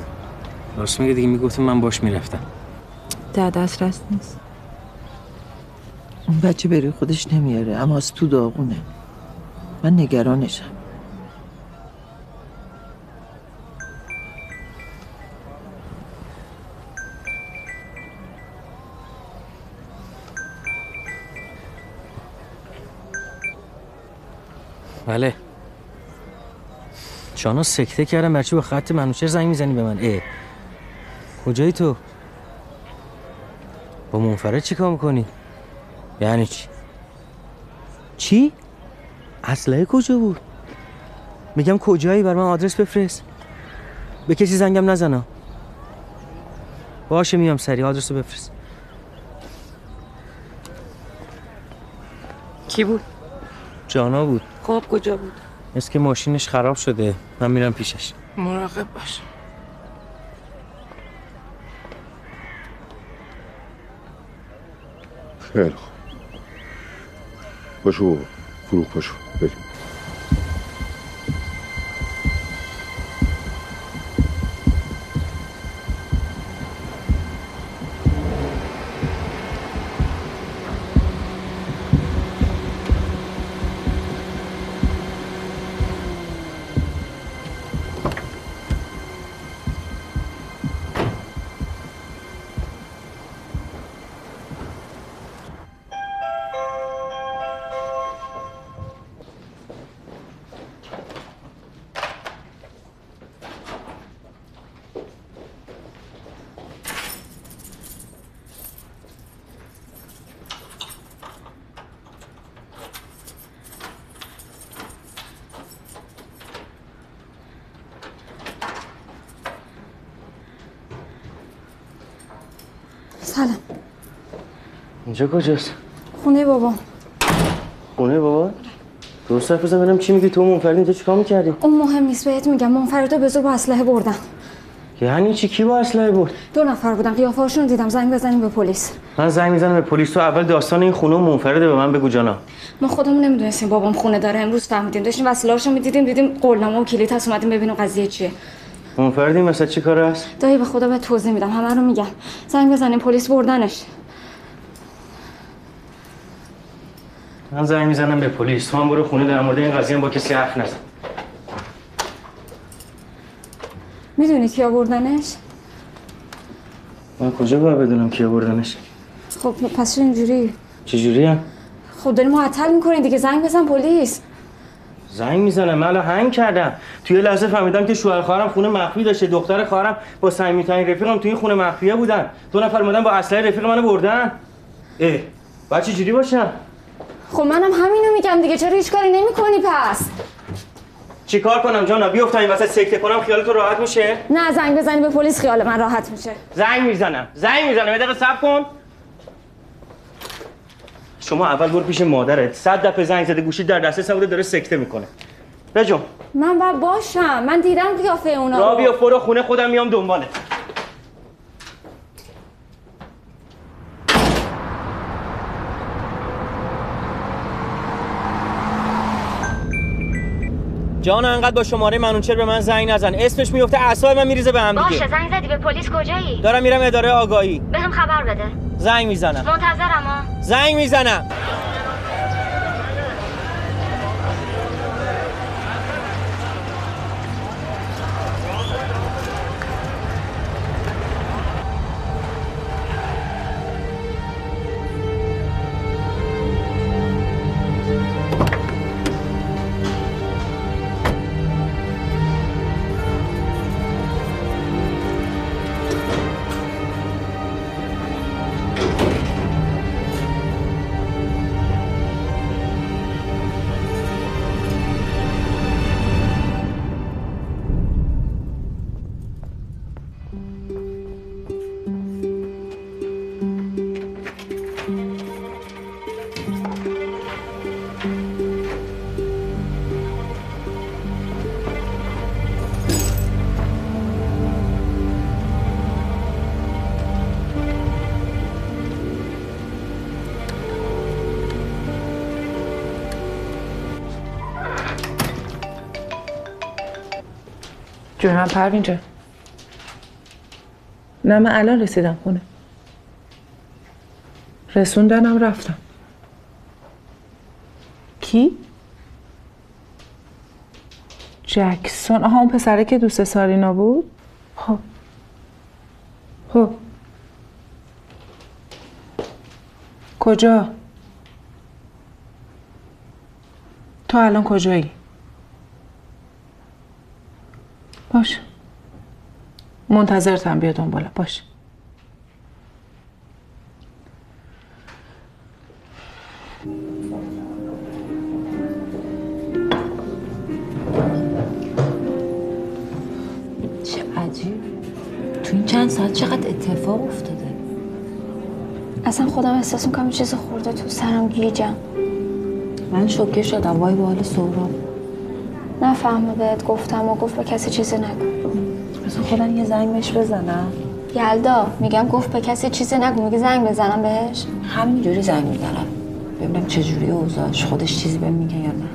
راست میگه دیگه می‌گفتم من باش می‌رفتم. در دسترس نیست. اون بچه بری خودش نمیاره اما از تو داغونه. من نگرانشم. بله. جانا سکته کردم برچی با خط منوچر زنگ می‌زنی به من؟ اه. کجایی تو؟ با منفرد چی کار می‌کنی؟ یعنی چی؟ چی؟ اسلحه کجا بود؟ میگم کجایی؟ بر من آدرس بفرست. به کسی زنگم نزنا باشه میام سری آدرس رو بفرست. کی بود؟ جانا بود. خب کجا بود؟ مثل که ماشینش خراب شده. من میرم پیشش. مراقب باش. خیلی خوب. باشو بابا. فروغ باشو بریم. اینجا کجاست؟ خونه بابا. خونه بابا؟ درست حرف بزن ببینم چی میگی؟ تو منفرد اینجا چیکار می‌کردی؟ اون مهم نیست بهت میگم. منفردو به زور با اسلحه بردن یعنی چی؟ کی با اسلحه برد؟ دو نفر بودن قیافه‌هاشون رو دیدم. زنگ بزنیم به پلیس. من زنگ می‌زنم به پلیس. تو اول داستان این خونه و منفرده به من بگو جانا. ما خودمون نمی‌دونستیم بابام خونه داره. امروز فهمیدیم. داشتیم وسیله‌هاشو می‌دیدیم دیدیم قولنامه و کلیت هست. اومدیم ببینیم قضیه چیه. منفردی؟ مثلا چی کار است دایی به خدا به توضیح میدم. همه رو میگم. زنگ بزنیم. پلیس بردنش. من زنگ می‌زنم به پلیس. تو هم برو خونه در مورد این قضیه با کسی حرف نزن. می‌دونی کیا بردنش من کجا باید بدونم کیا بردنش خب پس چرا اینجوری؟ چجوری هم؟ خب داری معطل می‌کنی دیگه. زنگ بزن پلیس. زنگ می‌زنم. من هنگ کردم. توی یه لحظه فهمیدم که شوهر خواهرم خونه مخفی داشته. دختر خواهرم با صمیمیترین رفیقم توی این خونه مخفیه بودن. دو نفر اومدن با اسلحه رفیق منو بردن. اه باید چجوری باشم؟ خب منم همینو میگم دیگه. چرا هیچ کاری نمی‌کنی؟ پس. چیکار کنم جانا؟ بیفتم این وسط سکته کنم خیال تو راحت میشه؟ نه زنگ بزنی به پلیس خیال من راحت میشه. زنگ می‌زنم زنگ می‌زنم. یه دقیقه صبر کن. شما اول برو پیش مادرت. صد دفعه زنگ زده گوشی در دسترس نبوده داره سکته می‌کنه. بجو من باید باشم. من دیدم قیافه اونا را بیا فرو خونه خودم میام دنبالت. جان انقدر با شماره منوچر به من زنگ نزن. اسمش میفته اعصاب من میریزه به هم دیگه. باشه زنگ زدی به پلیس کجایی؟ دارم میرم اداره آگاهی. بهم خبر بده. زنگ می‌زنم. منتظرم ها. زنگ می‌زنم. جونم پروین جان نه من الان رسیدم خونه. رسوندنم رفتم. کی؟ جکسون. آها اون پسره که دوست سارینا بود؟ خب. خب. کجا؟ تو الان کجایی؟ باش منتظرتم بیا دنبالم باش. چه عجیب. تو این چند ساعت چقدر اتفاق افتاده؟ اصلا خودم احساس می‌کنم چیز خورده تو سرم گیجم. من شوکه شدم. وای به حال سهراب. نفهمه بهت گفتم و گفت به کسی چیزی نگو. مثلا خودم یه زنگ بهش بزنم. یلدا میگم گفت به کسی چیزی نگو میگه زنگ بزنم بهش. همینجوری زنگ می‌زنم. ببینم چجوری اوضاعش خودش چیزی بهم میگه یا نه.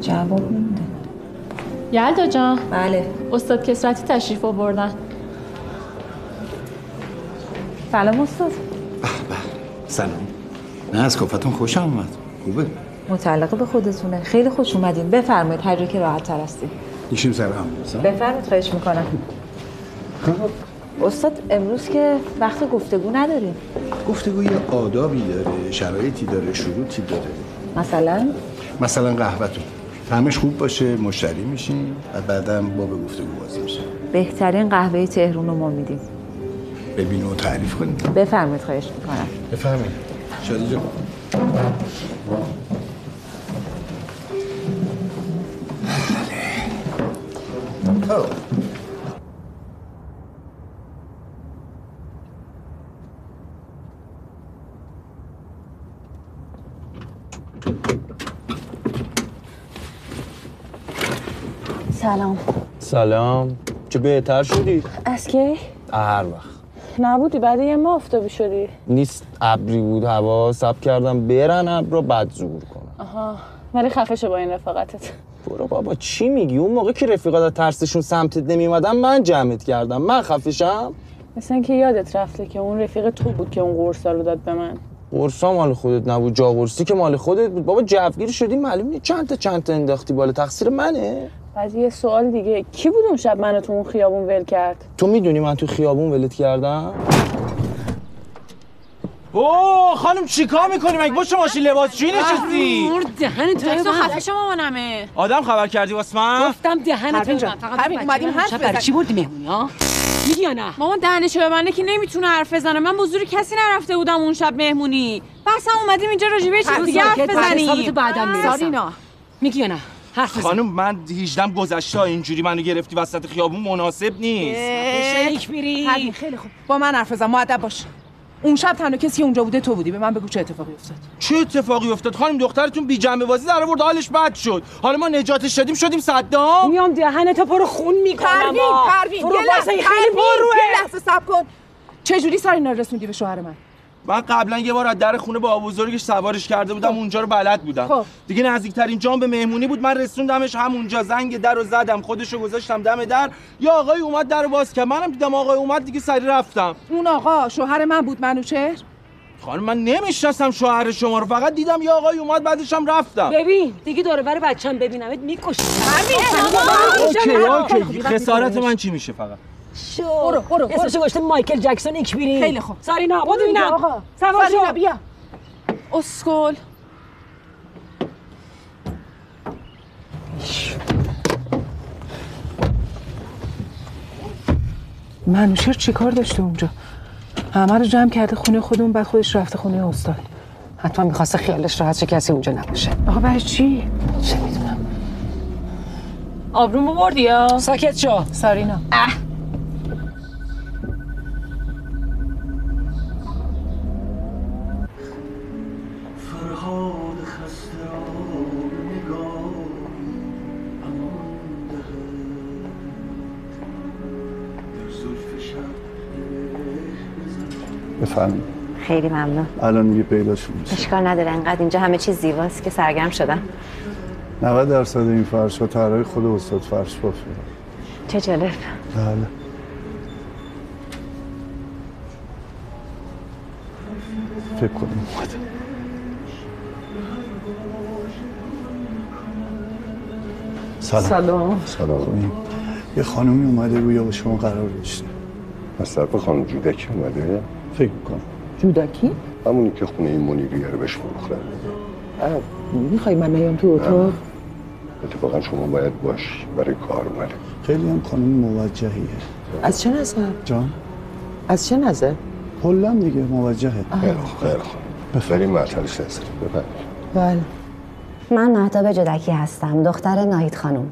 جواب نمیده. یلدا جان. بله. استاد کسرتی تشریف آوردن. سلام استاد. سلام. نه از کافتون خوشم اومد. خوبه؟ متعلق به خودتونه. خیلی خوش اومدین. بفرمایید هر که راحت تر هستین. نیشیم سر هم. بفرمایید خواهش می‌کنم. استاد امروز که وقت گفتگو نداریم گفتگو یه آدابی داره شرایطی داره شروطی داره. مثلا؟ مثلا قهوهتون. طعمش خوب باشه مشتری میشین و بعدم باب گفتگو باز میشه. بهترین قهوه تهرون رو ما میدیم. ببین و تعریف کنید بفرمایید خواهش می‌کنم. بفهمید شادی جان. سلام. سلام. چه بهتر شدی؟ از کی؟ هر وقت. نبودی بعد یه ماه آفتابی شدی. نیست ابری بود هوا سب کردم برن ابر بعد زور کنم. آها. ولی خفه شو با این رفاقتت. برو بابا چی میگی؟ اون موقع که رفیقات از ترسشون سمتت نمیومدن من جمعت کردم. من خفشم. مثل اینکه یادت رفته که اون رفیق تو بود که اون قرصا رو داد به من. قرصا مال خودت نبود جا قرصی که مال خودت بود. بابا جوگیر شدی معلوم نیست. چند تا چند تا انداختی بالا؟ تقصیر منه. بعد یه سوال دیگه. کی بود اون شب منو تو اون خیابون ول کرد؟ تو می‌دونی من تو خیابون ولت کردم؟ اوه خانم چیکار می‌کنی مگه باشه ماشین لباسشویی نشستی؟ مرد دهن تو تو خفه شو مامانمه. آدم خبر کردی واسه من؟ گفتم دهن تو جان، پروین، اومدیم حرف بزنیم. چی بردی مهمونی ها؟ میگی یا نه؟ مامان دهنشو ببنده که نمی‌تونه حرف بزنه. من زور کسی نرفته بودم اون شب مهمونی. بس هم اومدیم اینجا راجع به چیز دیگه حرف بزنیم. حسابتو بعداً می‌رسم. سارینا. میگی یا نه؟ خانم من 18 گذشته اینجوری منو گرفتی وسط خیابون مناسب نیست. خیلی خوب. با من حرف بزن مؤدب باش. اون شب تنها کسی که اونجا بوده تو بودی. به من بگو چه اتفاقی افتاد. چه اتفاقی افتاد؟ خانم دخترتون بی جنبه بازی در آورد حالش بد شد. حالا ما نجاتش دادیم شدیم صدام. میام دهنتو پر خون می‌کنم پروین. پروین برو یه لحظه این خیلی پروه یه لحظه صبر کن. چه جوری سارینا رسوندی به شوهر من؟ من قبلا یه بار از در خونه بابابزرگش سوارش کرده بودم اونجا رو بلد بودم. خب. دیگه نزدیکترین جام به مهمونی بود. من رسوندمش همونجا زنگ در رو زدم خودش رو گذاشتم دم در. یا آقای اومد در رو باز کرد. منم دیدم آقای اومد دیگه سریع رفتم. اون آقا شوهر من بود منوچهر؟ خانم من نمی‌شناسم شوهر شما رو. فقط دیدم یه آقای اومد بعدش هم رفتم. ببین دیگه دور بر بچم ببینمت می‌کشم okay. okay. خسارت من چی میشه فقط؟ شو. برو برو اسمشو گذاشته مایکل جکسون ایکبیری خیلی خوب. سارینا بود ببینم. آقا. سوار سارینا، شو. بیا. اسکل منوشر چیکار داشته اونجا؟ همه رو جمع کرده خونه خودمون بعد خودش رفته خونه استاد حتما می‌خواسته خیالش راحت شه کسی اونجا نباشه. آقا برای چی؟ چه می‌دونم. آبرومو بردی یا؟ ساکت شو. سارینا بفرمایید. خیلی ممنون. الان دیگه پیداشون میشه. اشکال نداره انقدر اینجا همه چیز زیباست که سرگرم شدم. 90 درصد این فرش ها طراحی خود استاد فرش بافه چه جالب. بله. فکر کنم اومد. سلام. سلام. سلام. یه خانومی اومده بود یا با شما قرار داشته از طرف خانم جودکی اومده؟ فکر می‌کنم. جودکی؟ همونی که خونه این منیریه رو بهش فروختن. می‌خوای من نیام تو اتاق؟ اتفاقا شما باید باشی برای کار اومده. خیلی هم خانم موجهیه. از چه نظر؟ جان؟ از چه نظر؟ کلا دیگه موجهه. خیلی خوب خیلی خوب. بریم نظر بفرمایید بله. من مهتاب جدکی هستم دختر ناهید خانم.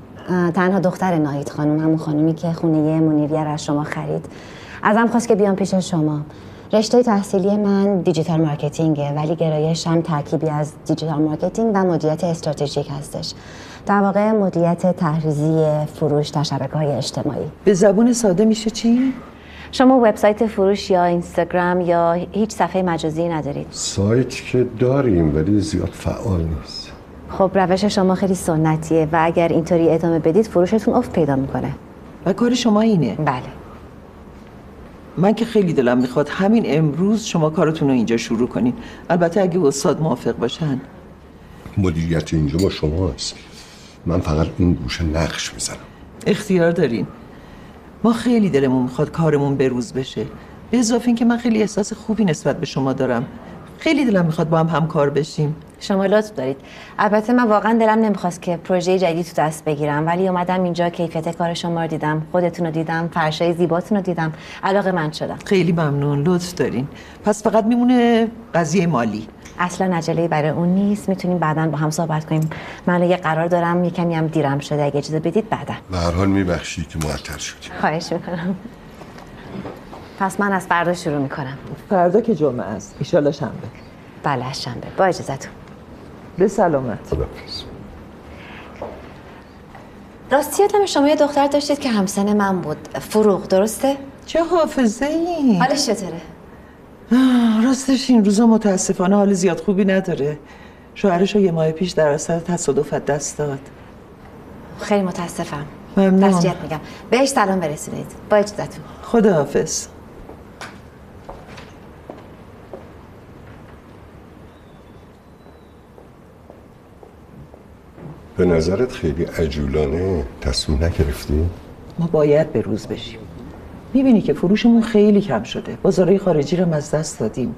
تنها دختر ناهید خانم همون خانومی که خونه منیریه رو از شما خرید. ازم خواست که بیام پیش شما. رشته تحصیلی من digital marketing ه ولی گرایشم ترکیبی از digital marketing و مدیریت استراتژیک هستش. در واقع مدیریت طرح‌ریزی فروش در شبکه های اجتماعی. به زبون ساده میشه چی؟ شما وبسایت فروش یا اینستاگرام یا هیچ صفحه مجازی ندارید؟ سایت که داریم ولی زیاد فعال نیست. خب روش شما خیلی سنتیه و اگر اینطوری ادامه بدید فروشتون افت پیدا می‌کنه. و کار شما اینه؟ بله. من که خیلی دلم می‌خواد همین امروز شما کارتون رو اینجا شروع کنین. البته اگه استاد موافق باشن. مدیریت اینجا با شماست من فقط این گوشه نقش می‌زنم. اختیار دارین. ما خیلی دلمون می‌خواد کارمون بروز بشه. به اضافه اینکه من خیلی احساس خوبی نسبت به شما دارم. خیلی دلم می‌خواد با هم همکار بشیم. شما لطف دارید. البته من واقعا دلم نمی‌خواست که پروژه جدید تو دست بگیرم ولی اومدم اینجا کیفیت کار شما رو دیدم خودتون رو دیدم فرشای زیباتون رو دیدم. علاقه من شدم. خیلی ممنون. لطف دارین. پس فقط میمونه قضیه مالی. اصلا عجله برای اون نیست. می‌تونیم بعدا با هم صحبت کنیم. من یه قرار دارم یه کمی هم دیرم شده. اگه اجازه بدید بعدا. به هر حال میبخشی که معطل شدی خواهش می‌کنم. پس من از فردا شروع می‌کنم. فردا که جمعه است. ایشالله شنبه. بله شنبه. با اجازتون به سلامت. راستی یادم شما یه دختر داشتید که همسن من بود. فروغ درسته؟ چه حافظه ای؟ حالش چطوره؟ راستش این روزا متاسفانه حال زیاد خوبی نداره. شوهرش رو یه ماه پیش در اثر تصادف از دست داد. خیلی متاسفم. ممنون. میگم. بهش سلام برسونید. با اجازتون. خداحافظ. به نظرت خیلی عجولانه تصمیم نگرفتی؟ ما باید به روز بشیم. می‌بینی که فروشمون خیلی کم شده. بازارهای خارجی رو از دست دادیم.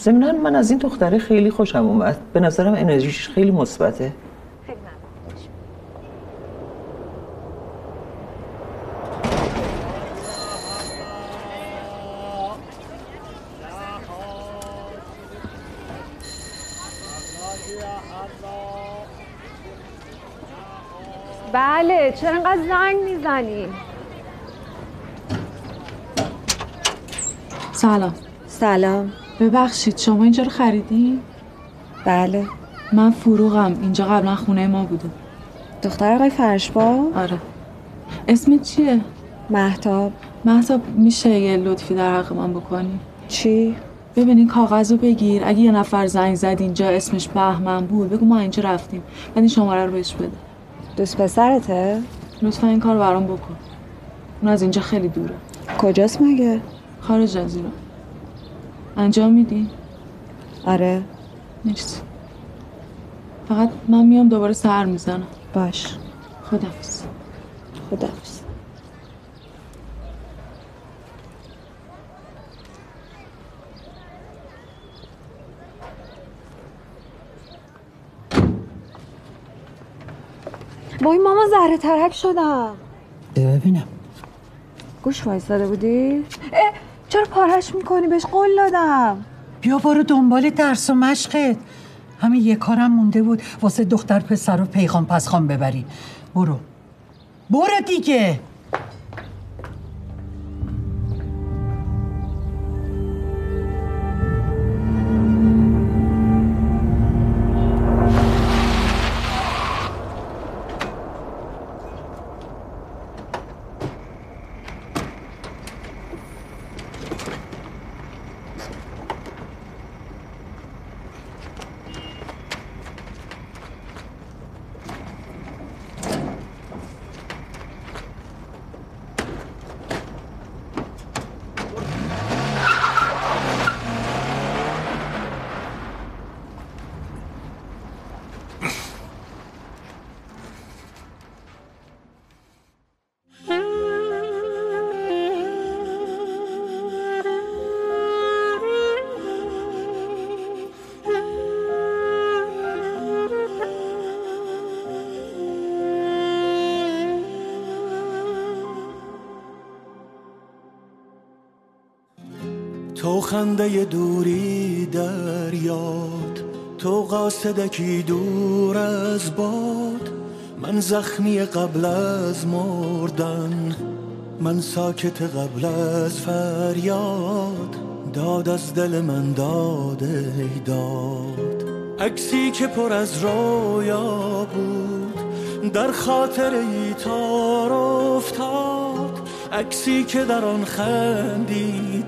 ضمنا من از این دختره خیلی خوشم اومد. به نظرم انرژیش خیلی مثبته بله چرا انقدر زنگ می‌زنی؟ سلام. سلام. ببخشید شما اینجا رو خریدی؟ بله. من فروغم اینجا قبلا خونه ما بوده. دختر آقای فرشبا؟ آره. اسمت چیه؟ محتاب محتاب میشه یه لطفی در حق من بکنی؟ چی؟ ببین این کاغذ رو بگیر. اگه یه نفر زنگ زد اینجا اسمش بهمن بود. بگو ما اینجا رفتیم. بعد این شماره رو بهش بده. دوست پسرته؟ لطفا این کار برام بکن. اون از اینجا خیلی دوره. کجاست مگه؟ خارج از ایران. انجام میدی؟ آره. مرسی فقط من میام دوباره سر می‌زنم. باش. خدافز خداحافظ وای ماما زهره ترک شدم. ببینم. گوش وایستاده بودی؟ اه چرا پارش می‌کنی؟ بهش قول دادم. بیا برو دنبال درس و مشقت. همین یه کارم مونده بود. واسه دختر پسر رو پیغام پسخان ببری. برو. برو دیگه. تو خنده دوری در یاد تو قاصدکی دور از باد. من زخمی قبل از مردن من ساکت قبل از فریاد. داد از دل من داد ای داد. عکسی که پر از رویا بود در خاطر ای تار افتاد. عکسی که در آن خندیدم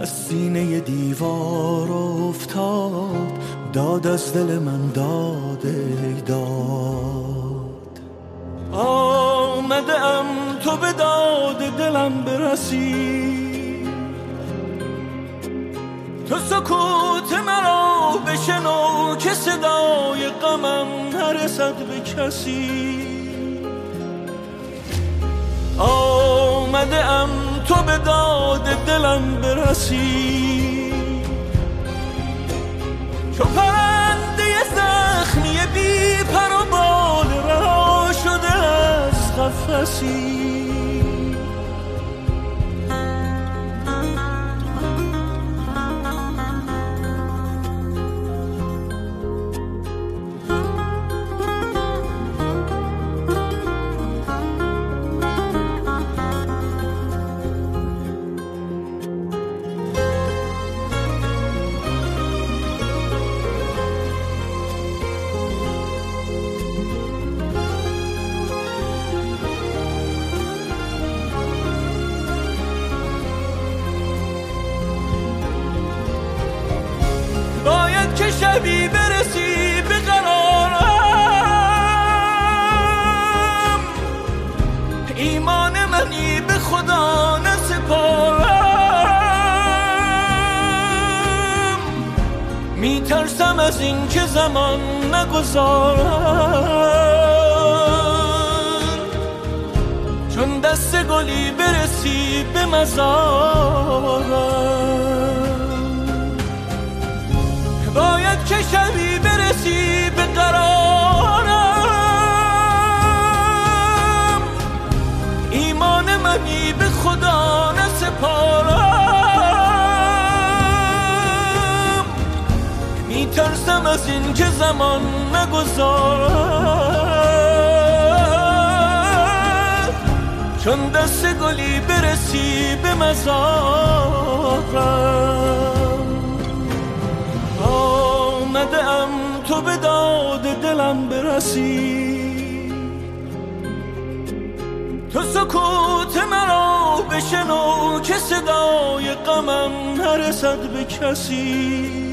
از سینه دیوار افتاد داد از دل من داد داد. آمده ام تو به داد دلم برسی تو سکوت مرا بشنو که صدای غمم نرسد به کسی. آمده ام تو به داد دلم برسی. چو پرنده زخمی بی پر و بال رها شده از قفسی. از این که زمان نگذارم چون دست گلی برسی به مزارم باید که شبی برسی به قرارم میترسم از این که زمان نگذارم چون دست گلی برسی به مزارم آمده ام تو به داد دلم برسی تو سکوت مرا بشنو که صدای غمم نرسد به کسی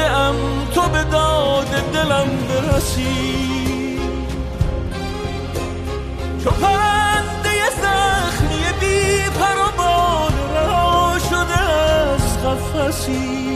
داده ام تو به داد دلم برسی. چو پرنده زخمی بی پر و بال رها شده از قفسی.